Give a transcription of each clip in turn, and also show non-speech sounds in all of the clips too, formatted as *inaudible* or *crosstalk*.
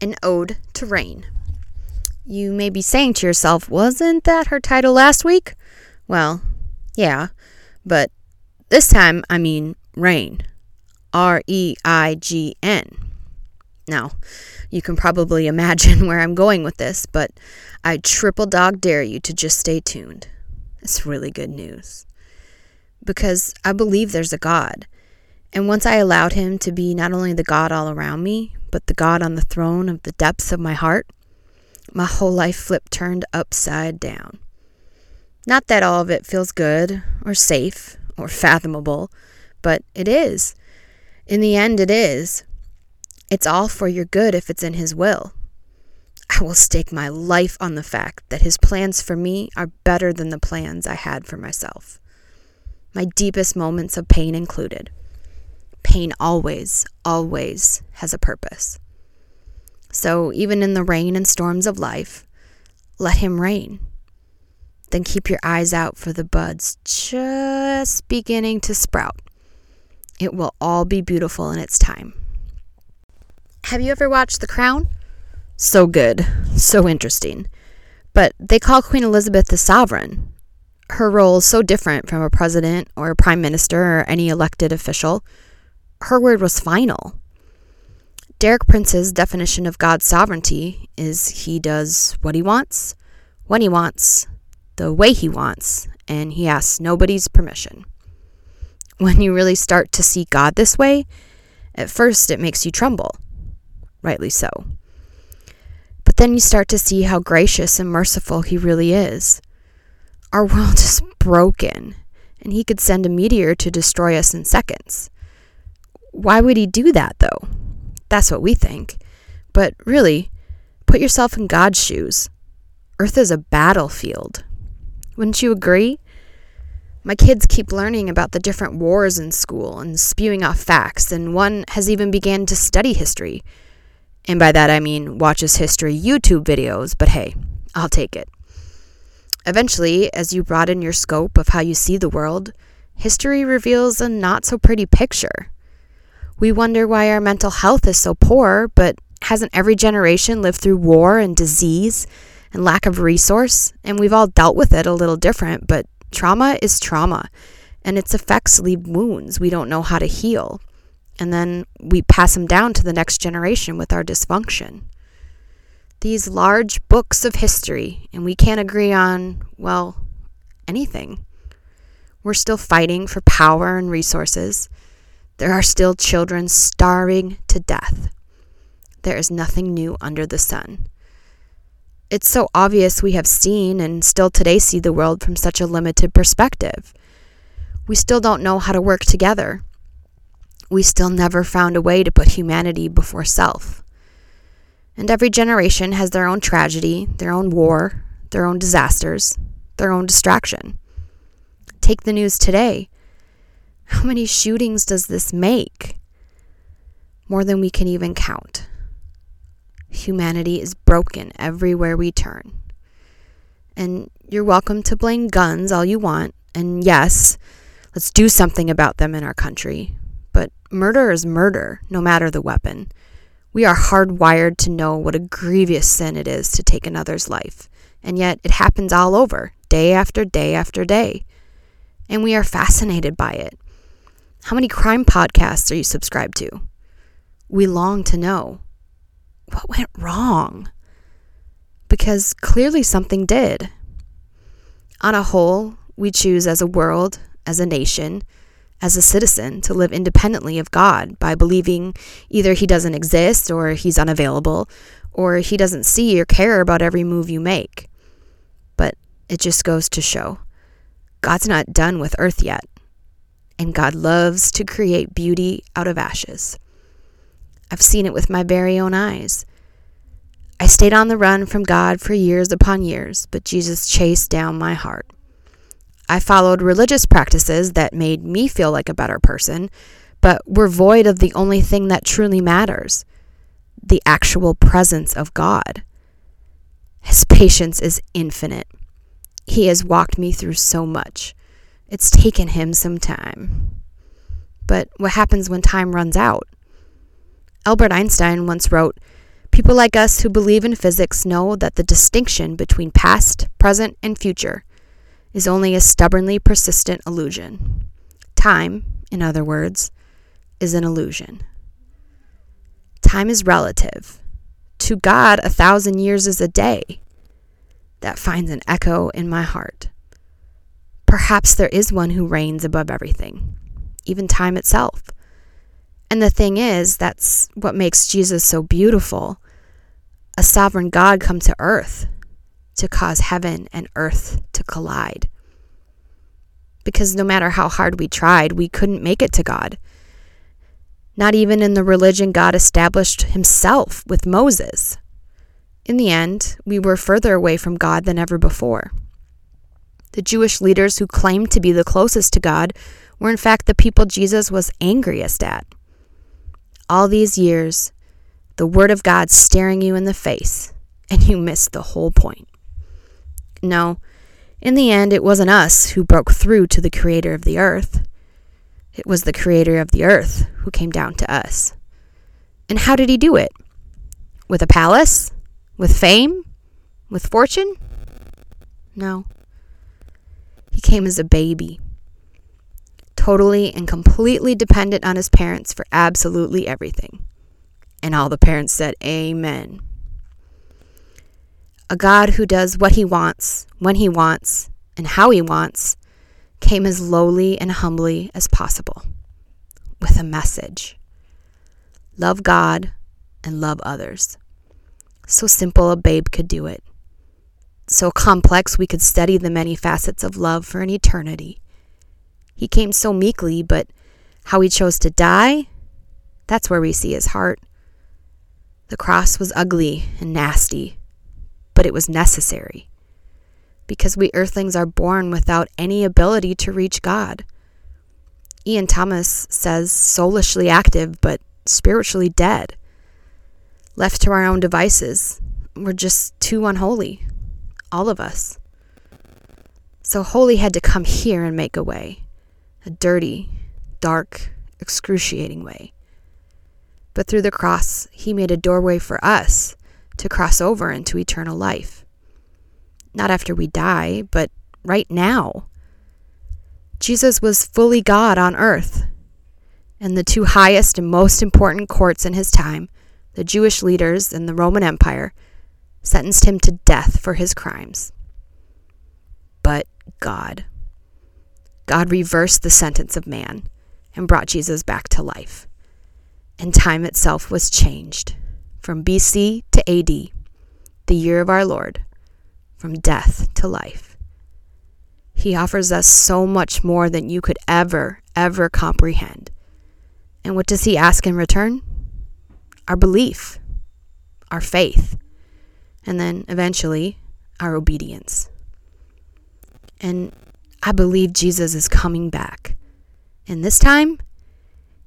An Ode to Reign. You may be saying to yourself, wasn't that her title last week? Well, yeah, but this time I mean reign. R E I G N. Now, you can probably *laughs* imagine where I'm going with this, but I triple dog dare you to just stay tuned. It's really good news. Because I believe there's a God. And once I allowed Him to be not only the God all around me, but the God on the throne of the depths of my heart, my whole life flipped turned upside down. Not that all of it feels good or safe or fathomable, but it is. In the end, it is. It's all for your good if it's in His will. I will stake my life on the fact that His plans for me are better than the plans I had for myself. My deepest moments of pain included. Pain always, always has a purpose. So, even in the rain and storms of life, let Him reign. Then keep your eyes out for the buds just beginning to sprout. It will all be beautiful in its time. Have you ever watched The Crown? So good, so interesting. But they call Queen Elizabeth the sovereign. Her role is so different from a president or a prime minister or any elected official. Her word was final. Derek Prince's definition of God's sovereignty is he does what he wants, when he wants, the way he wants, and he asks nobody's permission. When you really start to see God this way, at first it makes you tremble. Rightly so. But then you start to see how gracious and merciful he really is. Our world *laughs* is broken, and he could send a meteor to destroy us in seconds. Why would he do that, though? That's what we think. But really, put yourself in God's shoes. Earth is a battlefield. Wouldn't you agree? My kids keep learning about the different wars in school and spewing off facts, and one has even began to study history. And by that I mean watches history YouTube videos, but hey, I'll take it. Eventually, as you broaden your scope of how you see the world, history reveals a not so pretty picture. We wonder why our mental health is so poor, but hasn't every generation lived through war and disease and lack of resource? And we've all dealt with it a little different, but trauma is trauma, and its effects leave wounds we don't know how to heal. And then we pass them down to the next generation with our dysfunction. These large books of history, and we can't agree on, well, anything. We're still fighting for power and resources there are still children starving to death. There is nothing new under the sun. It's so obvious we have seen and still today see the world from such a limited perspective. We still don't know how to work together. We still never found a way to put humanity before self. And every generation has their own tragedy, their own war, their own disasters, their own distraction. Take the news today. How many shootings does this make? More than we can even count. Humanity is broken everywhere we turn. And you're welcome to blame guns all you want. And yes, let's do something about them in our country. But murder is murder, no matter the weapon. We are hardwired to know what a grievous sin it is to take another's life. And yet it happens all over, day after day after day. And we are fascinated by it. How many crime podcasts are you subscribed to? We long to know what went wrong. Because clearly something did. On a whole, we choose as a world, as a nation, as a citizen to live independently of God by believing either He doesn't exist or He's unavailable or He doesn't see or care about every move you make. But it just goes to show God's not done with earth yet and God loves to create beauty out of ashes. I've seen it with my very own eyes. I stayed on the run from God for years upon years, but Jesus chased down my heart. I followed religious practices that made me feel like a better person, but were void of the only thing that truly matters the actual presence of God. His patience is infinite. He has walked me through so much. It's taken him some time. But what happens when time runs out? Albert Einstein once wrote, People like us who believe in physics know that the distinction between past, present, and future is only a stubbornly persistent illusion. Time, in other words, is an illusion. Time is relative. To God, a thousand years is a day. That finds an echo in my heart. Perhaps there is one who reigns above everything, even time itself. And the thing is, that's what makes Jesus so beautiful. A sovereign God come to earth to cause heaven and earth to collide. Because no matter how hard we tried, we couldn't make it to God. Not even in the religion God established himself with Moses. In the end, we were further away from God than ever before. The Jewish leaders who claimed to be the closest to God were in fact the people Jesus was angriest at. All these years, the Word of God staring you in the face, and you missed the whole point. No, in the end, it wasn't us who broke through to the Creator of the earth. It was the Creator of the earth who came down to us. And how did He do it? With a palace? With fame? With fortune? No. He came as a baby, totally and completely dependent on his parents for absolutely everything. And all the parents said, Amen. A God who does what he wants, when he wants, and how he wants, came as lowly and humbly as possible with a message love God and love others. So simple a babe could do it so complex we could study the many facets of love for an eternity. He came so meekly, but how he chose to die, that's where we see his heart. The cross was ugly and nasty, but it was necessary. Because we earthlings are born without any ability to reach God. Ian Thomas says soulishly active, but spiritually dead. Left to our own devices, we're just too unholy all of us. So Holy had to come here and make a way a dirty, dark, excruciating way. But through the cross, he made a doorway for us to cross over into eternal life. Not after we die, but right now. Jesus was fully God on earth. And the two highest and most important courts in his time, the Jewish leaders and the Roman Empire, sentenced him to death for his crimes. But God, God reversed the sentence of man and brought Jesus back to life. And time itself was changed from BC to AD, the year of our Lord, from death to life. He offers us so much more than you could ever, ever comprehend. And what does He ask in return? Our belief, our faith and then eventually our obedience. And I believe Jesus is coming back. And this time,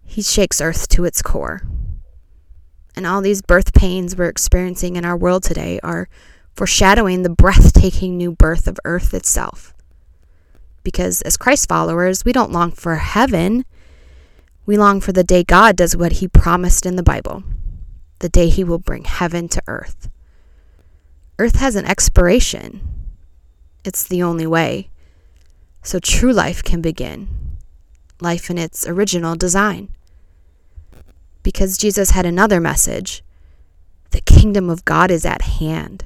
he shakes earth to its core. And all these birth pains we're experiencing in our world today are foreshadowing the breathtaking new birth of earth itself. Because as Christ followers, we don't long for heaven. We long for the day God does what he promised in the Bible the day he will bring heaven to earth. Earth has an expiration. It's the only way. So true life can begin. Life in its original design. Because Jesus had another message the kingdom of God is at hand,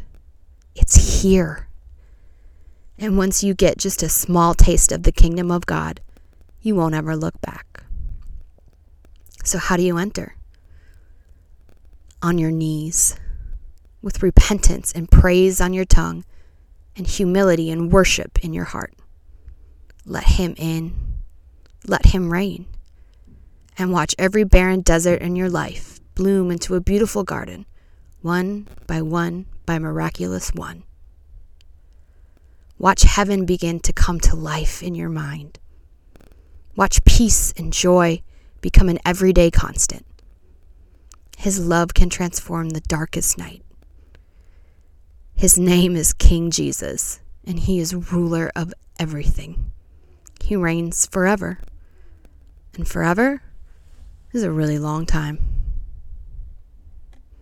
it's here. And once you get just a small taste of the kingdom of God, you won't ever look back. So, how do you enter? On your knees with repentance and praise on your tongue, and humility and worship in your heart. Let Him in, let Him reign, and watch every barren desert in your life bloom into a beautiful garden, one by one by miraculous one. Watch heaven begin to come to life in your mind. Watch peace and joy become an everyday constant. His love can transform the darkest night. His name is King Jesus, and he is ruler of everything. He reigns forever. And forever is a really long time.